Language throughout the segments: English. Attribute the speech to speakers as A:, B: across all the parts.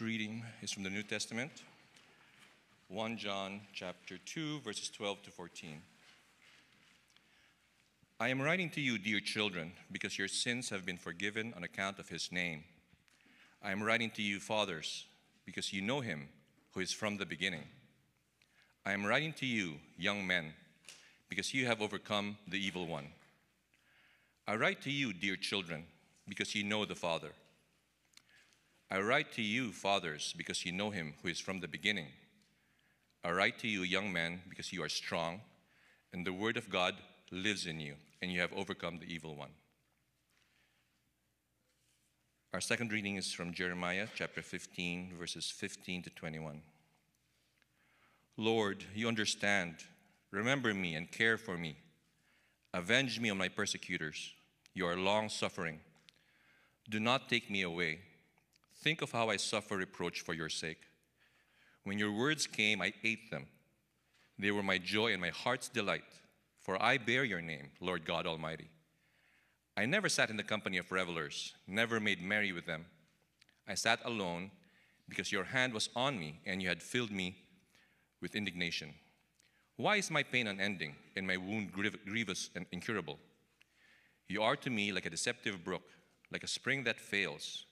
A: reading is from the New Testament, 1 John chapter 2 verses 12 to 14. I am writing to you, dear children, because your sins have been forgiven on account of his name. I am writing to you, fathers, because you know him who is from the beginning. I am writing to you, young men, because you have overcome the evil one. I write to you, dear children, because you know the Father. I write to you, fathers, because you know him who is from the beginning. I write to you, young men, because you are strong, and the word of God lives in you, and you have overcome the evil one. Our second reading is from Jeremiah chapter 15, verses 15 to 21. Lord, you understand. Remember me and care for me. Avenge me on my persecutors. You are long suffering. Do not take me away. Think of how I suffer reproach for your sake. When your words came, I ate them. They were my joy and my heart's delight, for I bear your name, Lord God Almighty. I never sat in the company of revelers, never made merry with them. I sat alone because your hand was on me and you had filled me with indignation. Why is my pain unending and my wound grievous and incurable? You are to me like a deceptive brook, like a spring that fails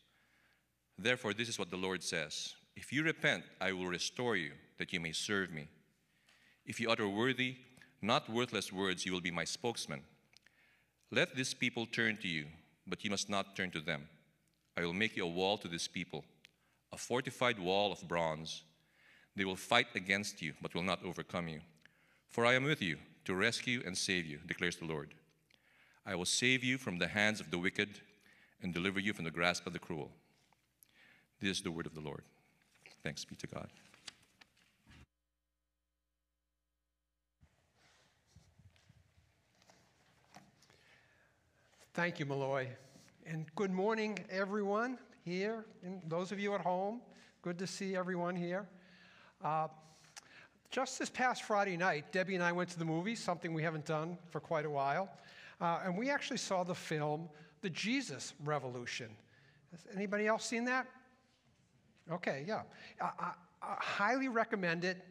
A: Therefore, this is what the Lord says If you repent, I will restore you, that you may serve me. If you utter worthy, not worthless words, you will be my spokesman. Let this people turn to you, but you must not turn to them. I will make you a wall to this people, a fortified wall of bronze. They will fight against you, but will not overcome you. For I am with you to rescue and save you, declares the Lord. I will save you from the hands of the wicked and deliver you from the grasp of the cruel. This is the word of the Lord. Thanks be to God.
B: Thank you, Malloy. And good morning, everyone here, and those of you at home. Good to see everyone here. Uh, just this past Friday night, Debbie and I went to the movies, something we haven't done for quite a while. Uh, and we actually saw the film, The Jesus Revolution. Has anybody else seen that? Okay, yeah. I, I, I highly recommend it.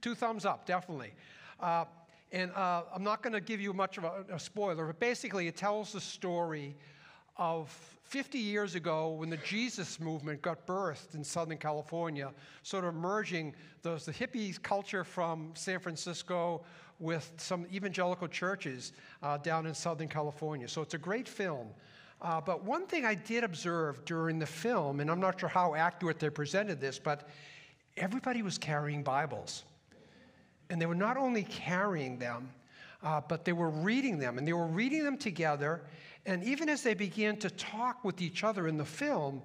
B: Two thumbs up, definitely. Uh, and uh, I'm not going to give you much of a, a, spoiler, but basically it tells the story of 50 years ago when the Jesus movement got birthed in Southern California, sort of merging those, the hippie culture from San Francisco with some evangelical churches uh, down in Southern California. So it's a great film. Uh, but one thing I did observe during the film, and I'm not sure how accurate they presented this, but everybody was carrying Bibles. And they were not only carrying them, uh, but they were reading them, and they were reading them together. And even as they began to talk with each other in the film,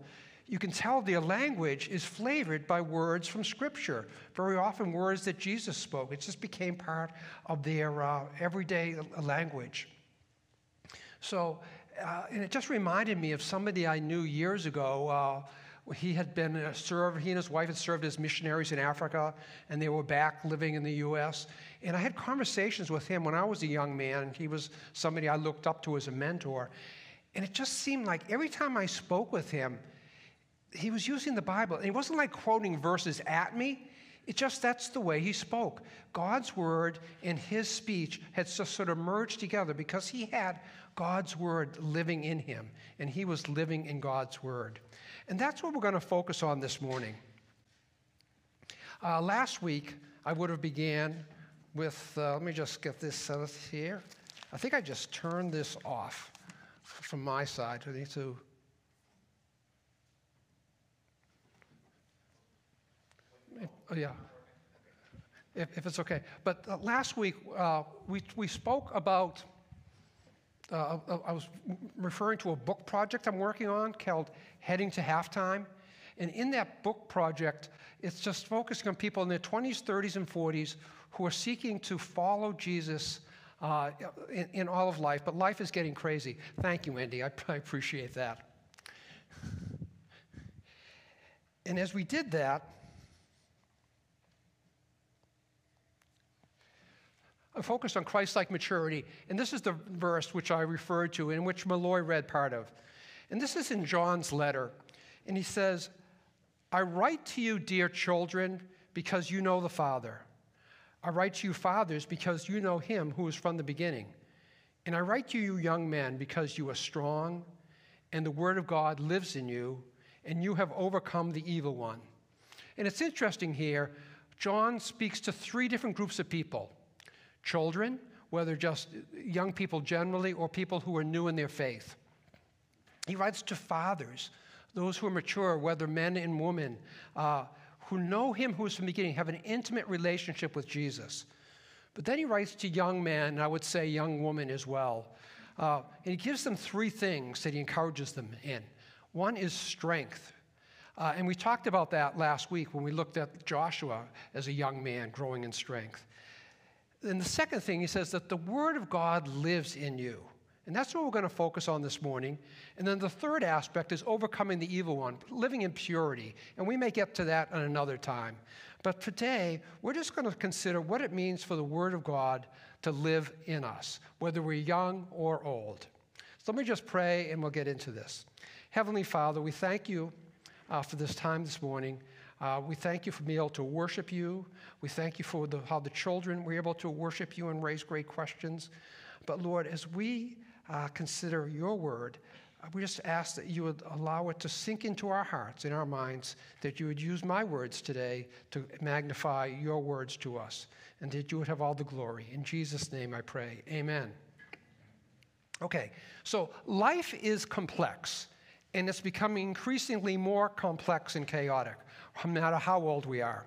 B: you can tell their language is flavored by words from Scripture, very often words that Jesus spoke. It just became part of their uh, everyday language. So uh, and it just reminded me of somebody I knew years ago. Uh, he had been served, he and his wife had served as missionaries in Africa, and they were back living in the U.S. And I had conversations with him when I was a young man. He was somebody I looked up to as a mentor. And it just seemed like every time I spoke with him, he was using the Bible. And it wasn't like quoting verses at me. It just, that's the way he spoke. God's word and his speech had just sort of merged together because he had God's word living in him, and he was living in God's word. And that's what we're going to focus on this morning. Uh, last week, I would have began with, uh, let me just get this uh, here. I think I just turned this off from my side. I need to. Oh, yeah. If, if, it's okay. But uh, last week, uh, we, we spoke about uh, I was referring to a book project I'm working on called Heading to Halftime. And in that book project, it's just focusing on people in their 20s, 30s, and 40s who are seeking to follow Jesus uh, in, in, all of life. But life is getting crazy. Thank you, Andy. I, I appreciate that. And as we did that, focused on Christ like maturity. And this is the verse which I referred to, in which Malloy read part of. And this is in John's letter. And he says, I write to you, dear children, because you know the Father. I write to you, fathers, because you know him who is from the beginning. And I write to you, young men, because you are strong, and the word of God lives in you, and you have overcome the evil one. And it's interesting here, John speaks to three different groups of people children, whether just young people generally, or people who are new in their faith. He writes to fathers, those who are mature, whether men and women, uh, who know him who is from the beginning, have an intimate relationship with Jesus. But then he writes to young men, and I would say young women as well. Uh, and he gives them three things that he encourages them in. One is strength. Uh, and we talked about that last week when we looked at Joshua as a young man growing in strength. And the second thing, he says that the Word of God lives in you. And that's what we're going to focus on this morning. And then the third aspect is overcoming the evil one, living in purity. And we may get to that at another time. But today, we're just going to consider what it means for the Word of God to live in us, whether we're young or old. So let me just pray and we'll get into this. Heavenly Father, we thank you uh, for this time this morning. Uh, we thank you for being able to worship you. We thank you for the, how the children were able to worship you and raise great questions. But Lord, as we uh, consider your word, uh, we just ask that you would allow it to sink into our hearts, in our minds, that you would use my words today to magnify your words to us, and that you would have all the glory. In Jesus' name I pray. Amen. Okay, so life is complex, and it's becoming increasingly more complex and chaotic, no matter how old we are.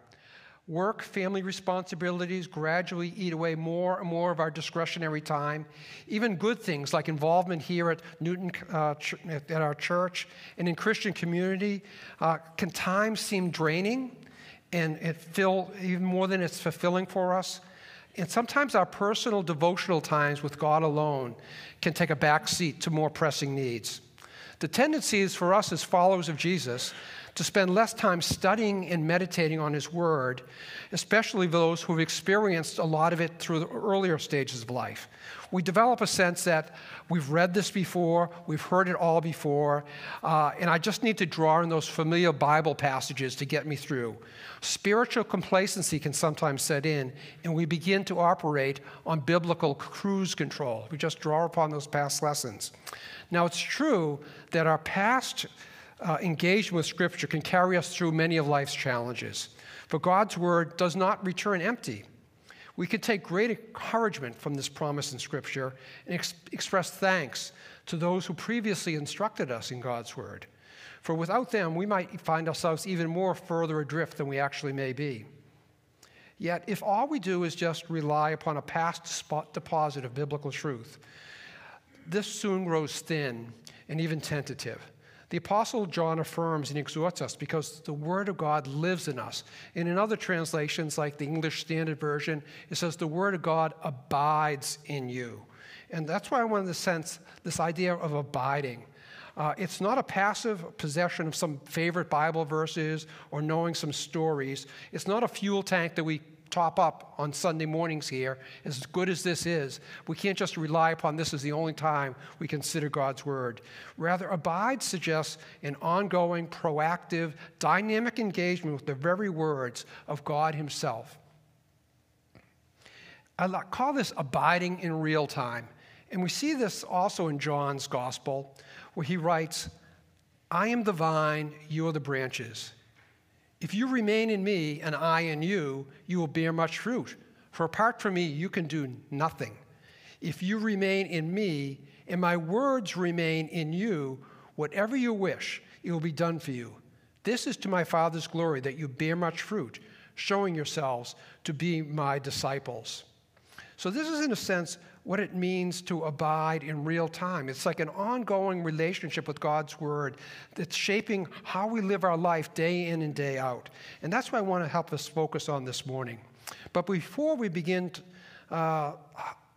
B: Work, family responsibilities gradually eat away more and more of our discretionary time. Even good things like involvement here at Newton, uh, at our church and in Christian community, uh, can times seem draining and it feel even more than it's fulfilling for us. And sometimes our personal devotional times with God alone can take a back seat to more pressing needs. The tendency is for us as followers of Jesus to spend less time studying and meditating on His Word, especially those who've experienced a lot of it through the earlier stages of life. We develop a sense that we've read this before, we've heard it all before, uh, and I just need to draw in those familiar Bible passages to get me through. Spiritual complacency can sometimes set in, and we begin to operate on biblical cruise control. We just draw upon those past lessons. Now, it's true that our past uh, engagement with Scripture can carry us through many of life's challenges. For God's Word does not return empty. We can take great encouragement from this promise in Scripture and ex- express thanks to those who previously instructed us in God's Word. For without them, we might find ourselves even more further adrift than we actually may be. Yet, if all we do is just rely upon a past spot deposit of biblical truth, this soon grows thin and even tentative. The Apostle John affirms and exhorts us because the Word of God lives in us. And in other translations, like the English Standard Version, it says the Word of God abides in you. And that's why I wanted to sense this idea of abiding. Uh, it's not a passive possession of some favorite Bible verses or knowing some stories. It's not a fuel tank that we top up on Sunday mornings here, as good as this is, we can't just rely upon this as the only time we consider God's Word. Rather, abide suggests an ongoing, proactive, dynamic engagement with the very words of God Himself. I call this abiding in real time. And we see this also in John's Gospel, where he writes, I am the vine, you are the branches. If you remain in me and I in you, you will bear much fruit. For apart from me, you can do nothing. If you remain in me and my words remain in you, whatever you wish, it will be done for you. This is to my Father's glory that you bear much fruit, showing yourselves to be my disciples. So, this is, in a sense, what it means to abide in real time. It's like an ongoing relationship with God's Word that's shaping how we live our life day in and day out. And that's what I want to help us focus on this morning. But before we begin uh,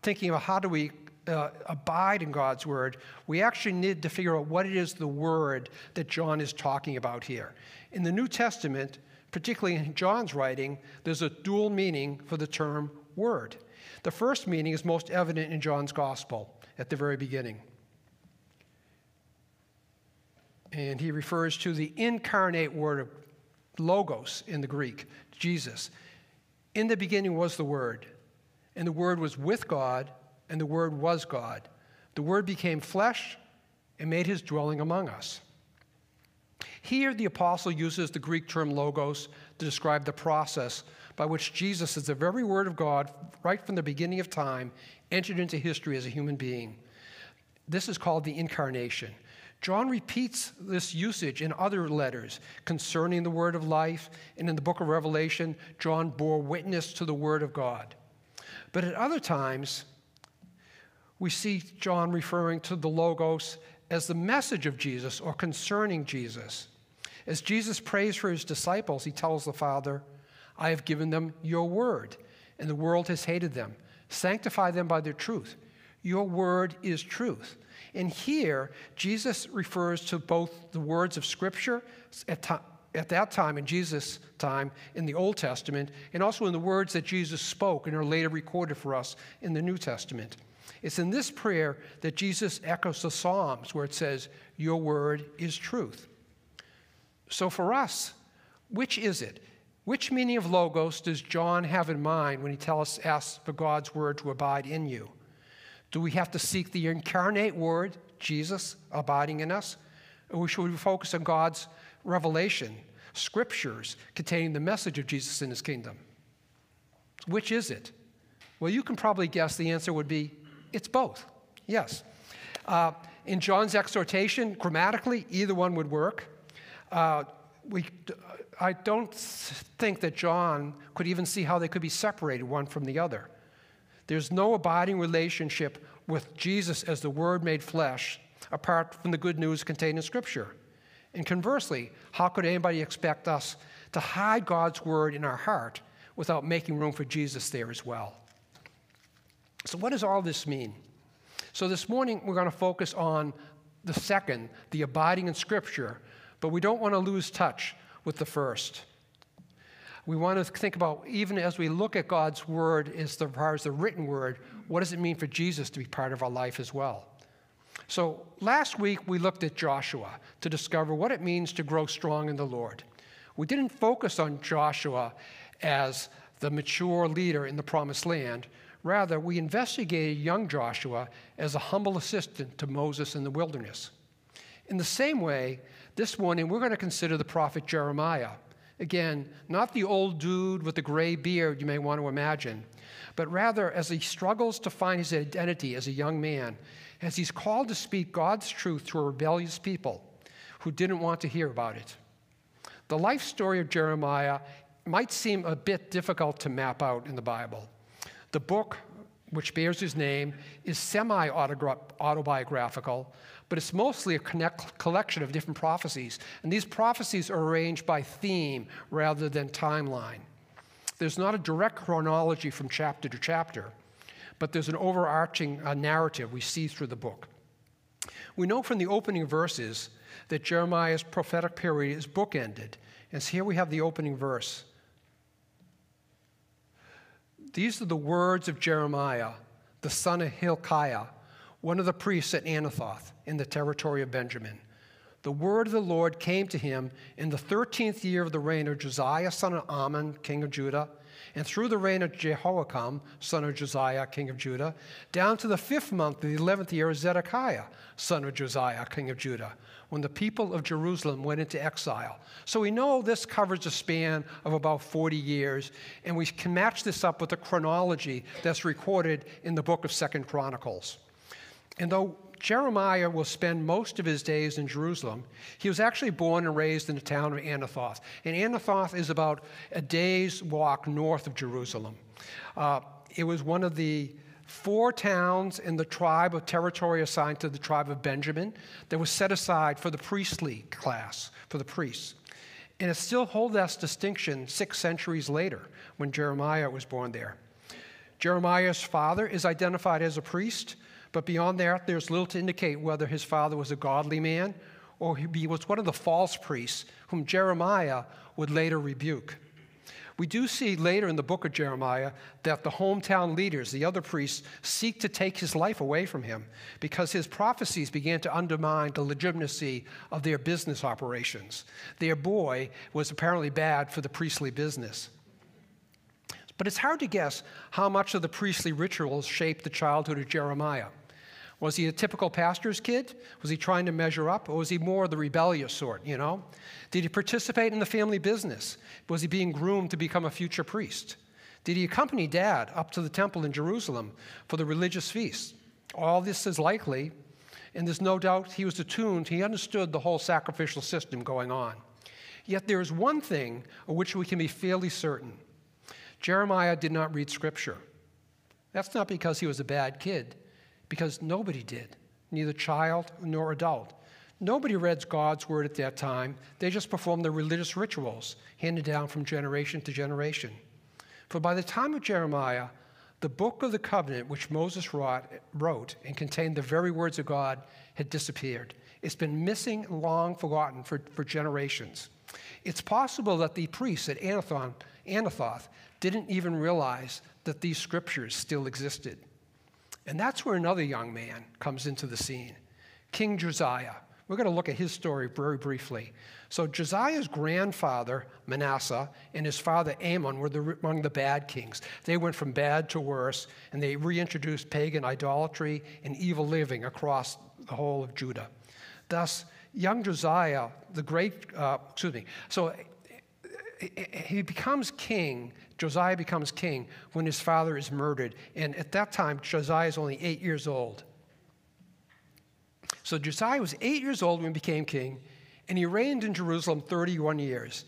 B: thinking about how do we uh, abide in God's Word, we actually need to figure out what it is the Word that John is talking about here. In the New Testament, particularly in John's writing, there's a dual meaning for the term Word. The first meaning is most evident in John's Gospel at the very beginning. And he refers to the incarnate Word of logos in the Greek, Jesus. In the beginning was the Word, and the Word was with God, and the Word was God. The Word became flesh and made his dwelling among us. Here, the apostle uses the Greek term logos to describe the process by which Jesus, as the very Word of God, right from the beginning of time, entered into history as a human being. This is called the incarnation. John repeats this usage in other letters concerning the word of life, and in the book of Revelation, John bore witness to the word of God. But at other times, we see John referring to the Logos as the message of Jesus or concerning Jesus. As Jesus prays for his disciples, he tells the Father, I have given them your word, and the world has hated them. Sanctify them by their truth. Your word is truth. And here, Jesus refers to both the words of Scripture at, at that time, in Jesus' time, in the Old Testament, and also in the words that Jesus spoke and are later recorded for us in the New Testament. It's in this prayer that Jesus echoes the Psalms where it says, Your word is truth. So for us, which is it? Which meaning of logos does John have in mind when he tells us, asks for God's word to abide in you? Do we have to seek the incarnate word, Jesus, abiding in us? Or should we focus on God's revelation, scriptures containing the message of Jesus in his kingdom? Which is it? Well, you can probably guess the answer would be it's both. Yes. Uh, in John's exhortation, grammatically, either one would work. Uh, we, I don't think that John could even see how they could be separated one from the other. There's no abiding relationship with Jesus as the Word made flesh apart from the good news contained in Scripture. And conversely, how could anybody expect us to hide God's Word in our heart without making room for Jesus there as well? So, what does all this mean? So, this morning we're going to focus on the second, the abiding in Scripture, but we don't want to lose touch with the first. We want to think about, even as we look at God's Word as far as the written Word, what does it mean for Jesus to be part of our life as well? So, last week we looked at Joshua to discover what it means to grow strong in the Lord. We didn't focus on Joshua as the mature leader in the promised land. Rather, we investigated young Joshua as a humble assistant to Moses in the wilderness. In the same way, this morning we're going to consider the prophet Jeremiah. Again, not the old dude with the gray beard you may want to imagine, but rather as he struggles to find his identity as a young man, as he's called to speak God's truth to a rebellious people who didn't want to hear about it. The life story of Jeremiah might seem a bit difficult to map out in the Bible. The book, which bears his name, is semi autobiographical, but it's mostly a connect, collection of different prophecies. And these prophecies are arranged by theme rather than timeline. There's not a direct chronology from chapter to chapter, but there's an overarching uh, narrative we see through the book. We know from the opening verses that Jeremiah's prophetic period is bookended. And so here we have the opening verse. These are the words of Jeremiah, the son of Hilkiah, one of the priests at Anathoth in the territory of Benjamin. The word of the Lord came to him in the 13th year of the reign of Josiah, son of Amon, king of Judah, and through the reign of Jehoiakim, son of Josiah, king of Judah, down to the fifth month of the 11th year of Zedekiah, son of Josiah, king of Judah, when the people of Jerusalem went into exile. So we know this covers a span of about 40 years, and we can match this up with the chronology that's recorded in the book of Second Chronicles. And though Jeremiah will spend most of his days in Jerusalem. He was actually born and raised in the town of Anathoth. And Anathoth is about a day's walk north of Jerusalem. Uh, it was one of the four towns in the tribe of territory assigned to the tribe of Benjamin that was set aside for the priestly class, for the priests. And it still holds that distinction six centuries later when Jeremiah was born there. Jeremiah's father is identified as a priest, but beyond that, there's little to indicate whether his father was a godly man or he was one of the false priests whom Jeremiah would later rebuke. We do see later in the book of Jeremiah that the hometown leaders, the other priests, seek to take his life away from him because his prophecies began to undermine the legitimacy of their business operations. Their boy was apparently bad for the priestly business. But it's hard to guess how much of the priestly rituals shaped the childhood of Jeremiah. Was he a typical pastor's kid? Was he trying to measure up? Or was he more of the rebellious sort, you know? Did he participate in the family business? Was he being groomed to become a future priest? Did he accompany dad up to the temple in Jerusalem for the religious feast? All this is likely, and there's no doubt he was attuned, he understood the whole sacrificial system going on. Yet there is one thing of which we can be fairly certain Jeremiah did not read Scripture. That's not because he was a bad kid, because nobody did, neither child nor adult. Nobody read God's word at that time. They just performed the religious rituals handed down from generation to generation. For by the time of Jeremiah, the book of the covenant, which Moses wrote and contained the very words of God, had disappeared. It's been missing, long forgotten for, for generations. It's possible that the priests at Anathon, Anathoth didn't even realize that these scriptures still existed. And that's where another young man comes into the scene King Josiah. We're going to look at his story very briefly. So, Josiah's grandfather, Manasseh, and his father, Amon, were the, among the bad kings. They went from bad to worse, and they reintroduced pagan idolatry and evil living across the whole of Judah. Thus, young Josiah, the great, uh, excuse me, so he becomes king, Josiah becomes king when his father is murdered. And at that time, Josiah is only eight years old. So Josiah was eight years old when he became king, and he reigned in Jerusalem 31 years.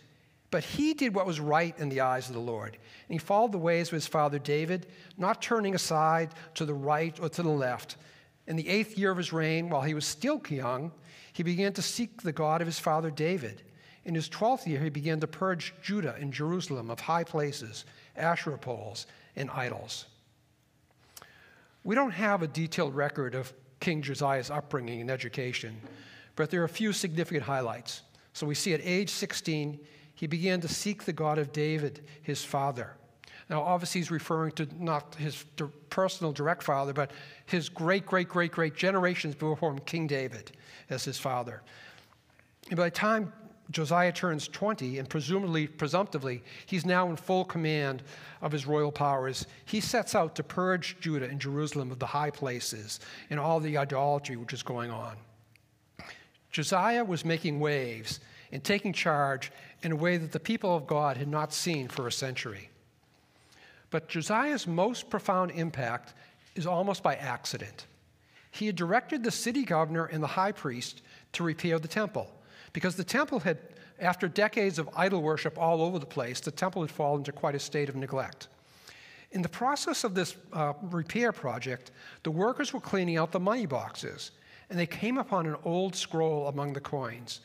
B: But he did what was right in the eyes of the Lord. And he followed the ways of his father David, not turning aside to the right or to the left. In the eighth year of his reign, while he was still young, he began to seek the God of his father David. In his 12th year, he began to purge Judah and Jerusalem of high places, Asherah poles, and idols. We don't have a detailed record of King Josiah's upbringing and education, but there are a few significant highlights. So we see at age 16, he began to seek the God of David, his father. Now, obviously, he's referring to not his personal direct father, but his great, great, great, great generations before him, King David, as his father. And by the time Josiah turns 20, and presumably, presumptively, he's now in full command of his royal powers. He sets out to purge Judah and Jerusalem of the high places and all the idolatry which is going on. Josiah was making waves and taking charge in a way that the people of God had not seen for a century. But Josiah's most profound impact is almost by accident. He had directed the city governor and the high priest to repair the temple because the temple had, after decades of idol worship all over the place, the temple had fallen into quite a state of neglect. In the process of this uh, repair project, the workers were cleaning out the money boxes, and they came upon an old scroll among the coins.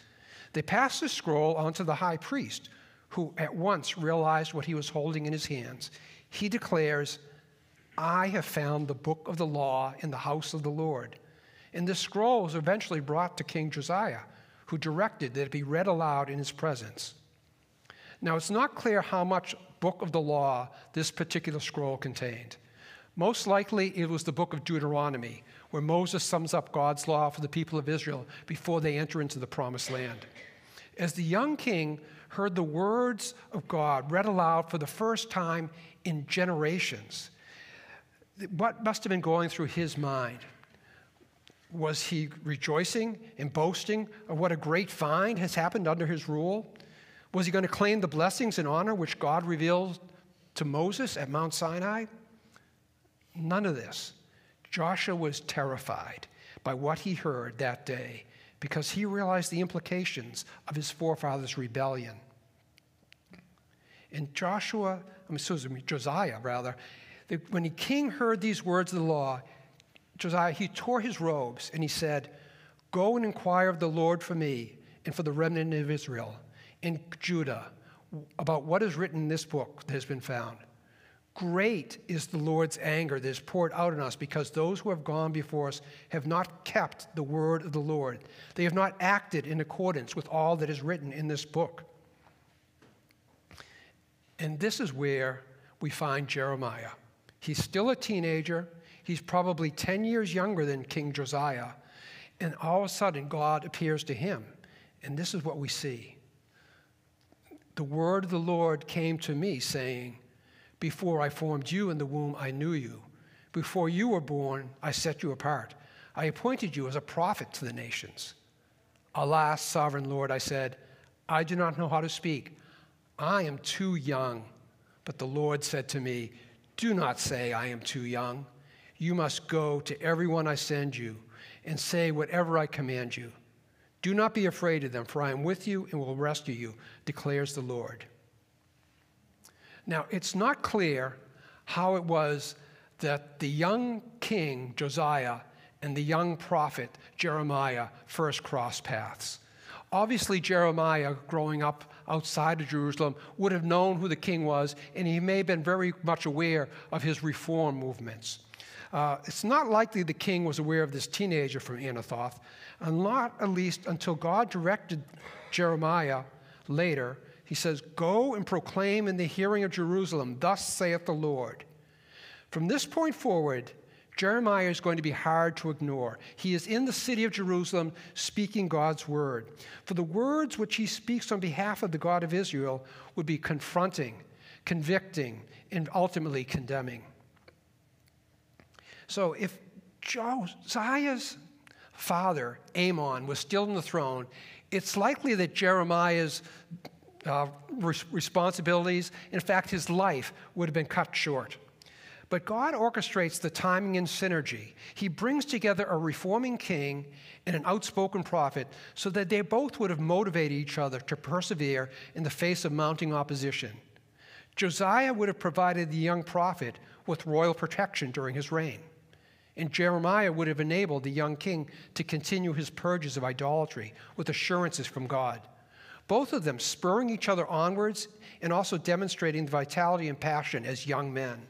B: They passed the scroll on to the high priest, who at once realized what he was holding in his hands. He declares, I have found the book of the law in the house of the Lord. And this scroll was eventually brought to King Josiah, who directed that it be read aloud in his presence. Now, it's not clear how much book of the law this particular scroll contained. Most likely, it was the book of Deuteronomy, where Moses sums up God's law for the people of Israel before they enter into the promised land. As the young king heard the words of God read aloud for the first time in generations, what must have been going through his mind? Was he rejoicing and boasting of what a great find has happened under his rule? Was he going to claim the blessings and honor which God revealed to Moses at Mount Sinai? None of this. Joshua was terrified by what he heard that day because he realized the implications of his forefathers' rebellion. And Joshua, I'm excuse me, Josiah rather, when the king heard these words of the law, Josiah, he tore his robes and he said, Go and inquire of the Lord for me and for the remnant of Israel in Judah about what is written in this book that has been found. Great is the Lord's anger that is poured out on us because those who have gone before us have not kept the word of the Lord. They have not acted in accordance with all that is written in this book. And this is where we find Jeremiah. He's still a teenager. He's probably 10 years younger than King Josiah. And all of a sudden, God appears to him. And this is what we see. The word of the Lord came to me, saying, Before I formed you in the womb, I knew you. Before you were born, I set you apart. I appointed you as a prophet to the nations. Alas, sovereign Lord, I said, I do not know how to speak. I am too young. But the Lord said to me, Do not say, I am too young. You must go to everyone I send you and say whatever I command you. Do not be afraid of them, for I am with you and will rescue you, declares the Lord. Now, it's not clear how it was that the young king, Josiah, and the young prophet, Jeremiah, first crossed paths. Obviously, Jeremiah, growing up outside of Jerusalem, would have known who the king was, and he may have been very much aware of his reform movements. Uh, it's not likely the king was aware of this teenager from Anathoth, and not at least until God directed Jeremiah later. He says, Go and proclaim in the hearing of Jerusalem, Thus saith the Lord. From this point forward, Jeremiah is going to be hard to ignore. He is in the city of Jerusalem speaking God's word. For the words which he speaks on behalf of the God of Israel would be confronting, convicting, and ultimately condemning. So if Josiah's father, Amon, was still on the throne, it's likely that Jeremiah's uh, responsibilities, in fact, his life, would have been cut short. But God orchestrates the timing and synergy. He brings together a reforming king and an outspoken prophet so that they both would have motivated each other to persevere in the face of mounting opposition. Josiah would have provided the young prophet with royal protection during his reign. And Jeremiah would have enabled the young king to continue his purges of idolatry with assurances from God. Both of them spurring each other onwards and also demonstrating the vitality and passion as young men.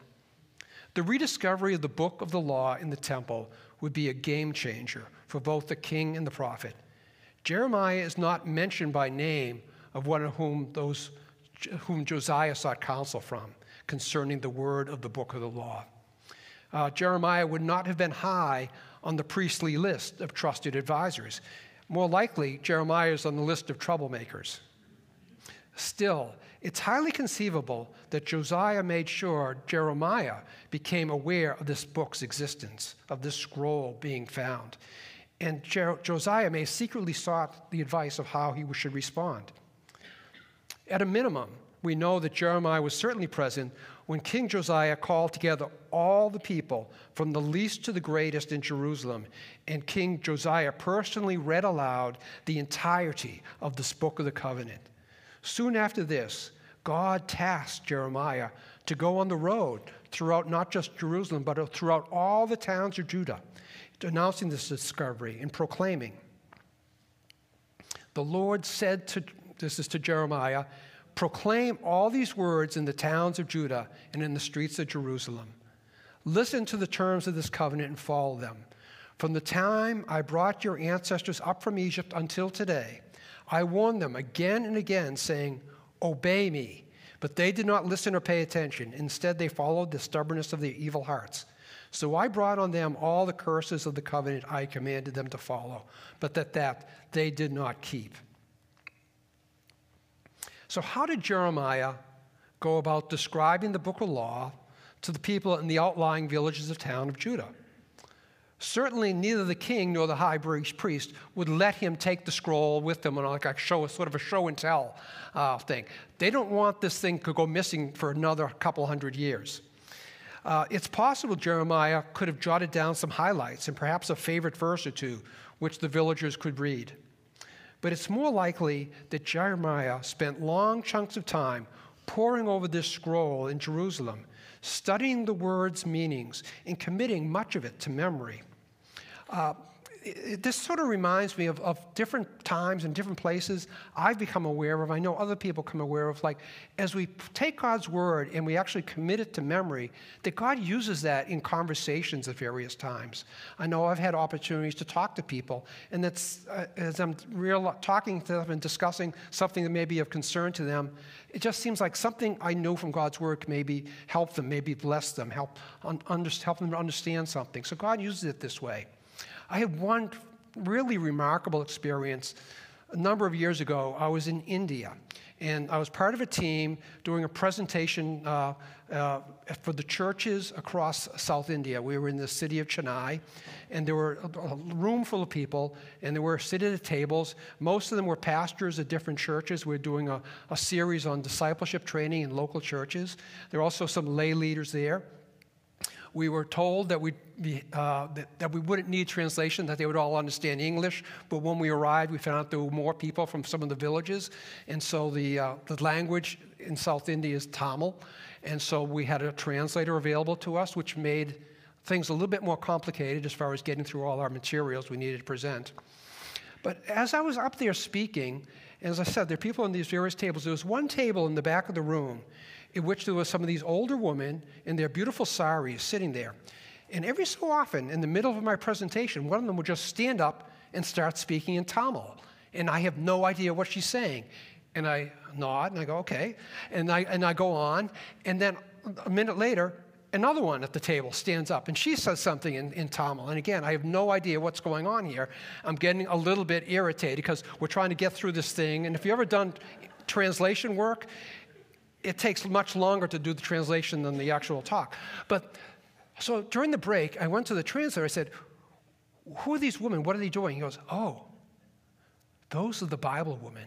B: The rediscovery of the book of the law in the temple would be a game changer for both the king and the prophet. Jeremiah is not mentioned by name of one of whom those whom Josiah sought counsel from concerning the word of the book of the law. Uh, Jeremiah would not have been high on the priestly list of trusted advisors. More likely, Jeremiah is on the list of troublemakers. Still, it's highly conceivable that Josiah made sure Jeremiah became aware of this book's existence, of this scroll being found. And Jer- Josiah may have secretly sought the advice of how he should respond. At a minimum, we know that Jeremiah was certainly present when King Josiah called together all the people, from the least to the greatest in Jerusalem, and King Josiah personally read aloud the entirety of this book of the covenant. Soon after this, God tasked Jeremiah to go on the road throughout not just Jerusalem, but throughout all the towns of Judah, announcing this discovery and proclaiming. The Lord said to, this is to Jeremiah, proclaim all these words in the towns of Judah and in the streets of Jerusalem. Listen to the terms of this covenant and follow them. From the time I brought your ancestors up from Egypt until today, I warned them again and again, saying, Obey me. But they did not listen or pay attention. Instead, they followed the stubbornness of their evil hearts. So I brought on them all the curses of the covenant I commanded them to follow, but that that they did not keep. So how did Jeremiah go about describing the book of law to the people in the outlying villages of town of Judah? Certainly, neither the king nor the high priest would let him take the scroll with them on like a show, sort of a show and tell uh, thing. They don't want this thing to go missing for another couple hundred years. Uh, it's possible Jeremiah could have jotted down some highlights and perhaps a favorite verse or two, which the villagers could read. But it's more likely that Jeremiah spent long chunks of time poring over this scroll in Jerusalem, studying the words' meanings, and committing much of it to memory. Uh, it, this sort of reminds me of, of different times and different places I've become aware of. I know other people come aware of. Like, as we take God's word and we actually commit it to memory, that God uses that in conversations at various times. I know I've had opportunities to talk to people, and that's uh, as I'm real, talking to them and discussing something that may be of concern to them, it just seems like something I know from God's word can maybe help them, maybe bless them, help, un- under, help them understand something. So God uses it this way. I had one really remarkable experience a number of years ago. I was in India, and I was part of a team doing a presentation uh, uh, for the churches across South India. We were in the city of Chennai, and there were a, room full of people, and they were sitting at tables. Most of them were pastors at different churches. We were doing a, a series on discipleship training in local churches. There were also some lay leaders there. We were told that, we uh, that, that, we wouldn't need translation, that they would all understand English. But when we arrived, we found out there were more people from some of the villages. And so the, uh, the language in South India is Tamil. And so we had a translator available to us, which made things a little bit more complicated as far as getting through all our materials we needed to present. But as I was up there speaking, as I said, there are people on these various tables. There was one table in the back of the room in which there was some of these older women in their beautiful saris sitting there. And every so often, in the middle of my presentation, one of them would just stand up and start speaking in Tamil. And I have no idea what she's saying. And I nod and I go, okay. And I, and I go on. And then a minute later, another one at the table stands up and she says something in, in Tamil. And again, I have no idea what's going on here. I'm getting a little bit irritated because we're trying to get through this thing. And if you've ever done translation work, it takes much longer to do the translation than the actual talk. But so during the break, I went to the translator. I said, Who are these women? What are they doing? He goes, Oh, those are the Bible women.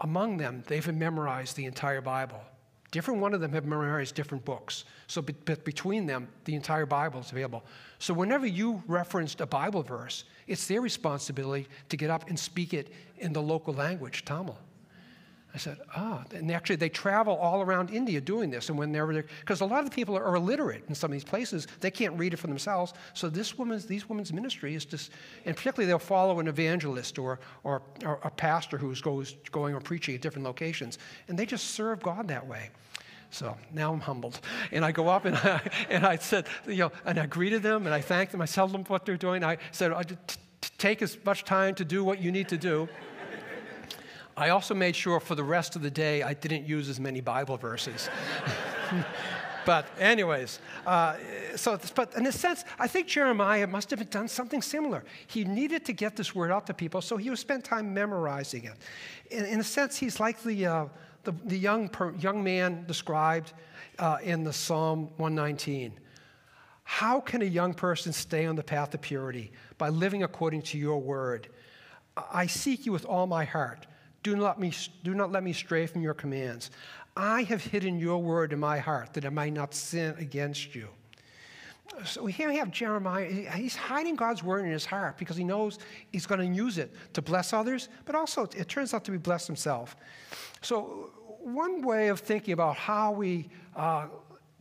B: Among them, they've memorized the entire Bible. Different one of them have memorized different books. So be, between them, the entire Bible is available. So whenever you referenced a Bible verse, it's their responsibility to get up and speak it in the local language, Tamil. I said, ah, and actually they travel all around India doing this. And when they're there, because a lot of the people are illiterate in some of these places, they can't read it for themselves. So this woman's, these women's ministry is just, and particularly they'll follow an evangelist or, or, or a pastor who's goes, going or preaching at different locations. And they just serve God that way. So now I'm humbled. And I go up and I, and I said, you know, and I greeted them and I thanked them. I tell them what they're doing. I said, take as much time to do what you need to do. I also made sure for the rest of the day I didn't use as many Bible verses. but anyways, uh, so but in a sense, I think Jeremiah must have done something similar. He needed to get this word out to people, so he would spend time memorizing it. In, in a sense, he's like the uh, the, the, young per, young man described uh, in the Psalm 119. How can a young person stay on the path of purity by living according to your word? I seek you with all my heart. Do not, me, do not let me stray from your commands. I have hidden your word in my heart that I might not sin against you. So here we have Jeremiah. He's hiding God's word in his heart because he knows he's going to use it to bless others, but also it turns out to be blessed himself. So, one way of thinking about how we uh,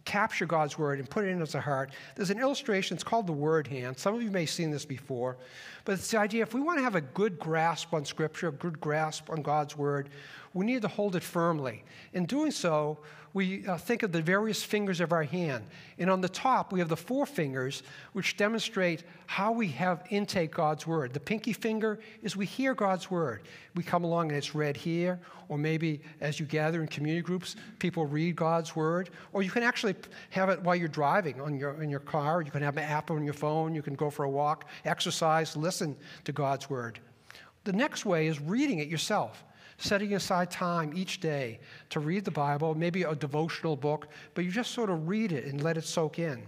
B: capture God's word and put it into our heart. There's an illustration, it's called the word hand. Some of you may have seen this before, but it's the idea if we want to have a good grasp on Scripture, a good grasp on God's word, we need to hold it firmly. In doing so, we uh, think of the various fingers of our hand. And on the top, we have the four fingers, which demonstrate how we have intake God's word. The pinky finger is we hear God's word. We come along and it's read here, or maybe as you gather in community groups, people read God's word. Or you can actually have it while you're driving on your, in your car. You can have an app on your phone. You can go for a walk, exercise, listen to God's word. The next way is reading it yourself setting aside time each day to read the Bible, maybe a devotional book, but you just sort of read it and let it soak in.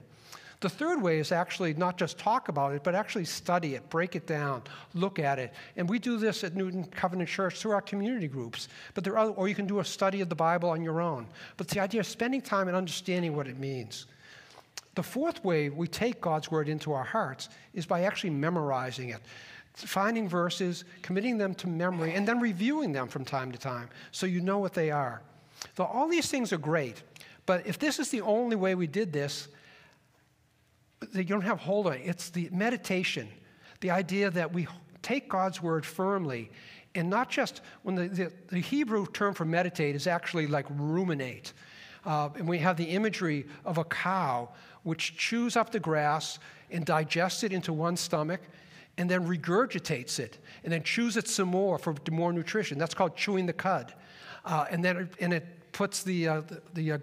B: The third way is actually not just talk about it, but actually study it, break it down, look at it. And we do this at Newton Covenant Church through our community groups. But there are, or you can do a study of the Bible on your own. But the idea of spending time and understanding what it means. The fourth way we take God's word into our hearts is by actually memorizing it finding verses, committing them to memory, and then reviewing them from time to time so you know what they are. So, all these things are great, but if this is the only way we did this, you don't have hold on it. It's the meditation, the idea that we take God's word firmly and not just when the, the, the Hebrew term for meditate is actually like ruminate. Uh, and we have the imagery of a cow which chews up the grass and digests it into one stomach and then regurgitates it and then chews it some more for more nutrition. That's called chewing the cud. Uh, and then it, and it puts the, uh, the, the uh,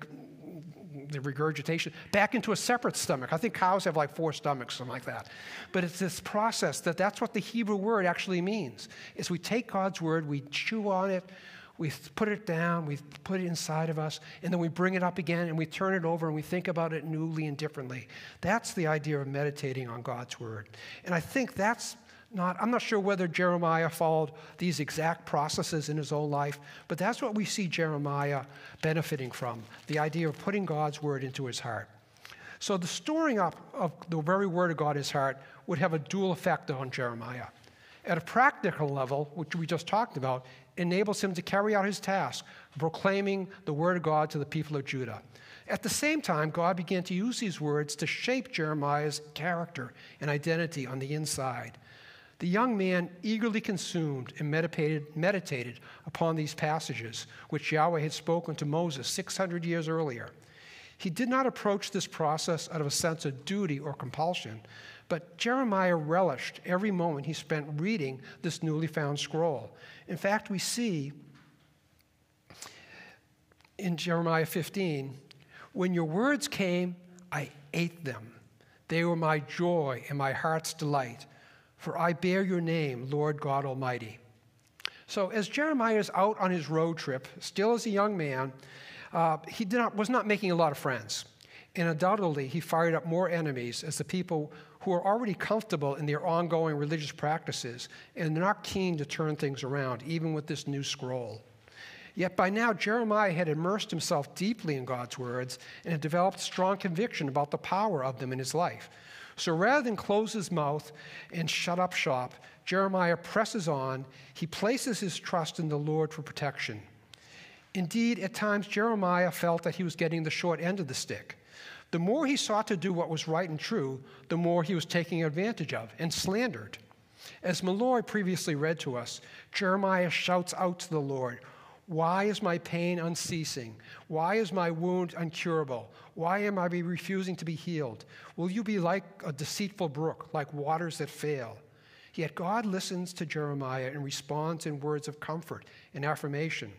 B: the regurgitation back into a separate stomach. I think cows have like four stomachs, something like that. But it's this process that that's what the Hebrew word actually means. Is we take God's word, we chew on it, we put it down, we put it inside of us, and then we bring it up again and we turn it over and we think about it newly and differently. That's the idea of meditating on God's word. And I think that's not, I'm not sure whether Jeremiah followed these exact processes in his own life, but that's what we see Jeremiah benefiting from the idea of putting God's word into his heart. So the storing up of the very word of God in his heart would have a dual effect on Jeremiah. At a practical level, which we just talked about, enables him to carry out his task, proclaiming the word of God to the people of Judah. At the same time, God began to use these words to shape Jeremiah's character and identity on the inside. The young man eagerly consumed and meditated, meditated upon these passages, which Yahweh had spoken to Moses 600 years earlier. He did not approach this process out of a sense of duty or compulsion, but Jeremiah relished every moment he spent reading this newly found scroll. In fact, we see in Jeremiah 15 when your words came, I ate them. They were my joy and my heart's delight for I bear your name, Lord God Almighty. So, as Jeremiah is out on his road trip, still as a young man, uh, he not, was not making a lot of friends. And undoubtedly, he fired up more enemies as the people who are already comfortable in their ongoing religious practices and not keen to turn things around, even with this new scroll. Yet by now, Jeremiah had immersed himself deeply in God's words and had developed strong conviction about the power of them in his life. So rather than close his mouth and shut up shop, Jeremiah presses on. He places his trust in the Lord for protection. Indeed, at times, Jeremiah felt that he was getting the short end of the stick. The more he sought to do what was right and true, the more he was taken advantage of and slandered. As Malloy previously read to us, Jeremiah shouts out to the Lord, why is my pain unceasing? Why is my wound incurable? Why am I refusing to be healed? Will you be like a deceitful brook, like waters that fail? Yet God listens to Jeremiah and responds in words of comfort and affirmation.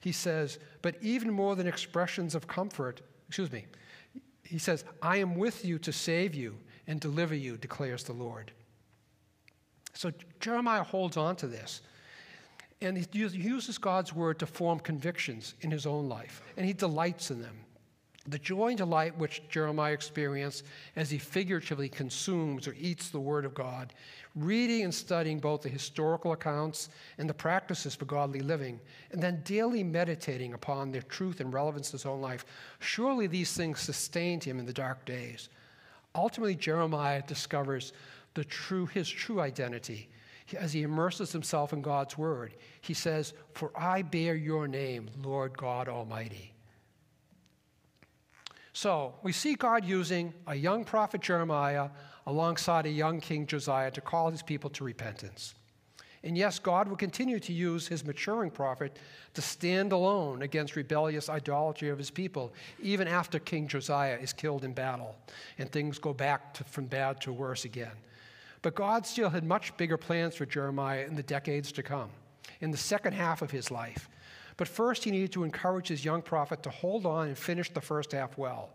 B: He says, But even more than expressions of comfort, excuse me, he says, I am with you to save you and deliver you, declares the Lord. So Jeremiah holds on to this. And he uses God's word to form convictions in his own life, and he delights in them. The joy and delight which Jeremiah experienced as he figuratively consumes or eats the Word of God, reading and studying both the historical accounts and the practices for godly living, and then daily meditating upon their truth and relevance to his own life, surely these things sustained him in the dark days. Ultimately, Jeremiah discovers the true, his true identity as he immerses himself in God's word. He says, For I bear your name, Lord God Almighty. So we see God using a young prophet Jeremiah alongside a young king Josiah to call his people to repentance. And yes, God will continue to use his maturing prophet to stand alone against rebellious idolatry of his people, even after King Josiah is killed in battle and things go back to, from bad to worse again. But God still had much bigger plans for Jeremiah in the decades to come, in the second half of his life. But first, he needed to encourage his young prophet to hold on and finish the first half well.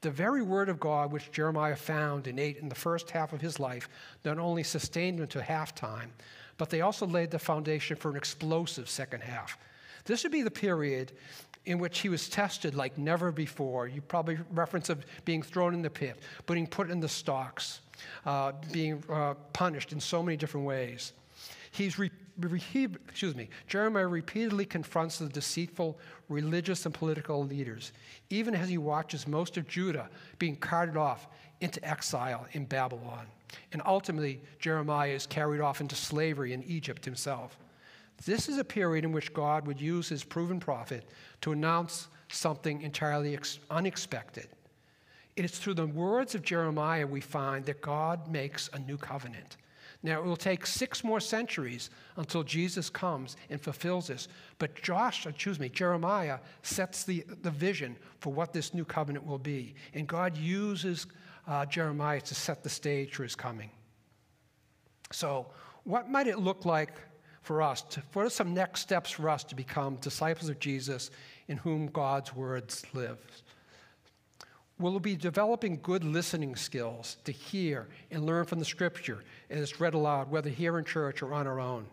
B: The very word of God which Jeremiah found and ate in the first half of his life not only sustained him to halftime, but they also laid the foundation for an explosive second half. This would be the period in which he was tested like never before. You probably reference of being thrown in the pit, being put in the stocks, uh, being uh, punished in so many different ways. He's re- excuse me, Jeremiah repeatedly confronts the deceitful religious and political leaders, even as he watches most of Judah being carted off into exile in Babylon. And ultimately, Jeremiah is carried off into slavery in Egypt himself. This is a period in which God would use his proven prophet to announce something entirely ex- unexpected It is through the words of Jeremiah we find that God makes a new covenant. Now, it will take six more centuries until Jesus comes and fulfills this. But Josh, excuse me, Jeremiah sets the, the vision for what this new covenant will be. And God uses uh, Jeremiah to set the stage for his coming. So, what might it look like for us? To, what are some next steps for us to become disciples of Jesus in whom God's words live? We'll be developing good listening skills to hear and learn from the scripture as it's read aloud, whether here in church or on our own.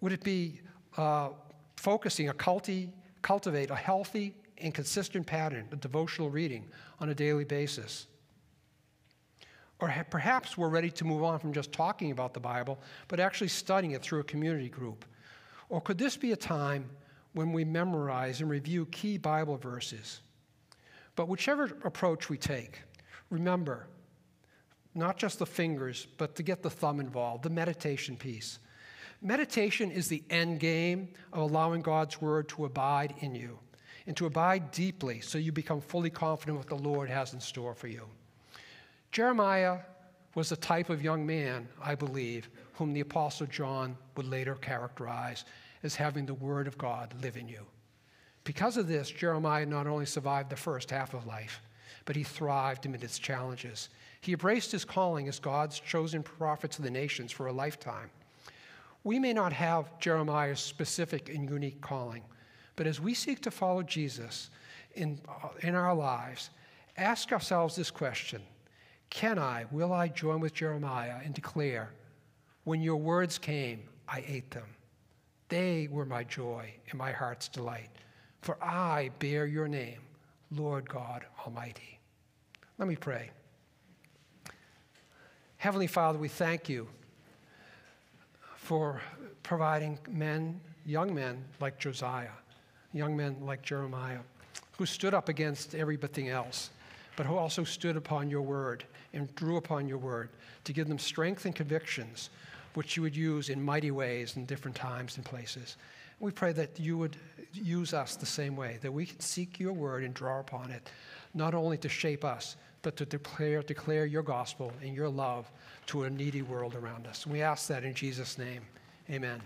B: Would it be uh, focusing, a culti, cultivate a healthy and consistent pattern of devotional reading on a daily basis? Or perhaps we're ready to move on from just talking about the Bible, but actually studying it through a community group. Or could this be a time when we memorize and review key Bible verses? But whichever approach we take, remember, not just the fingers, but to get the thumb involved, the meditation piece. Meditation is the end game of allowing God's word to abide in you and to abide deeply so you become fully confident what the Lord has in store for you. Jeremiah was the type of young man, I believe, whom the Apostle John would later characterize as having the Word of God live in you. Because of this, Jeremiah not only survived the first half of life, but he thrived amid its challenges. He embraced his calling as God's chosen prophet to the nations for a lifetime. We may not have Jeremiah's specific and unique calling, but as we seek to follow Jesus in, uh, in our lives, ask ourselves this question can I, will I join with Jeremiah and declare, When your words came, I ate them. They were my joy and my heart's delight. For I bear your name, Lord God Almighty. Let me pray. Heavenly Father, we thank you for providing men, young men like Josiah, young men like Jeremiah, who stood up against everything else, but who also stood upon your word and drew upon your word to give them strength and convictions which you would use in mighty ways in different times and places. We pray that you would use us the same way, that we can seek your word and draw upon it, not only to shape us, but to declare, declare your gospel and your love to a needy world around us. We ask that in Jesus' name. Amen.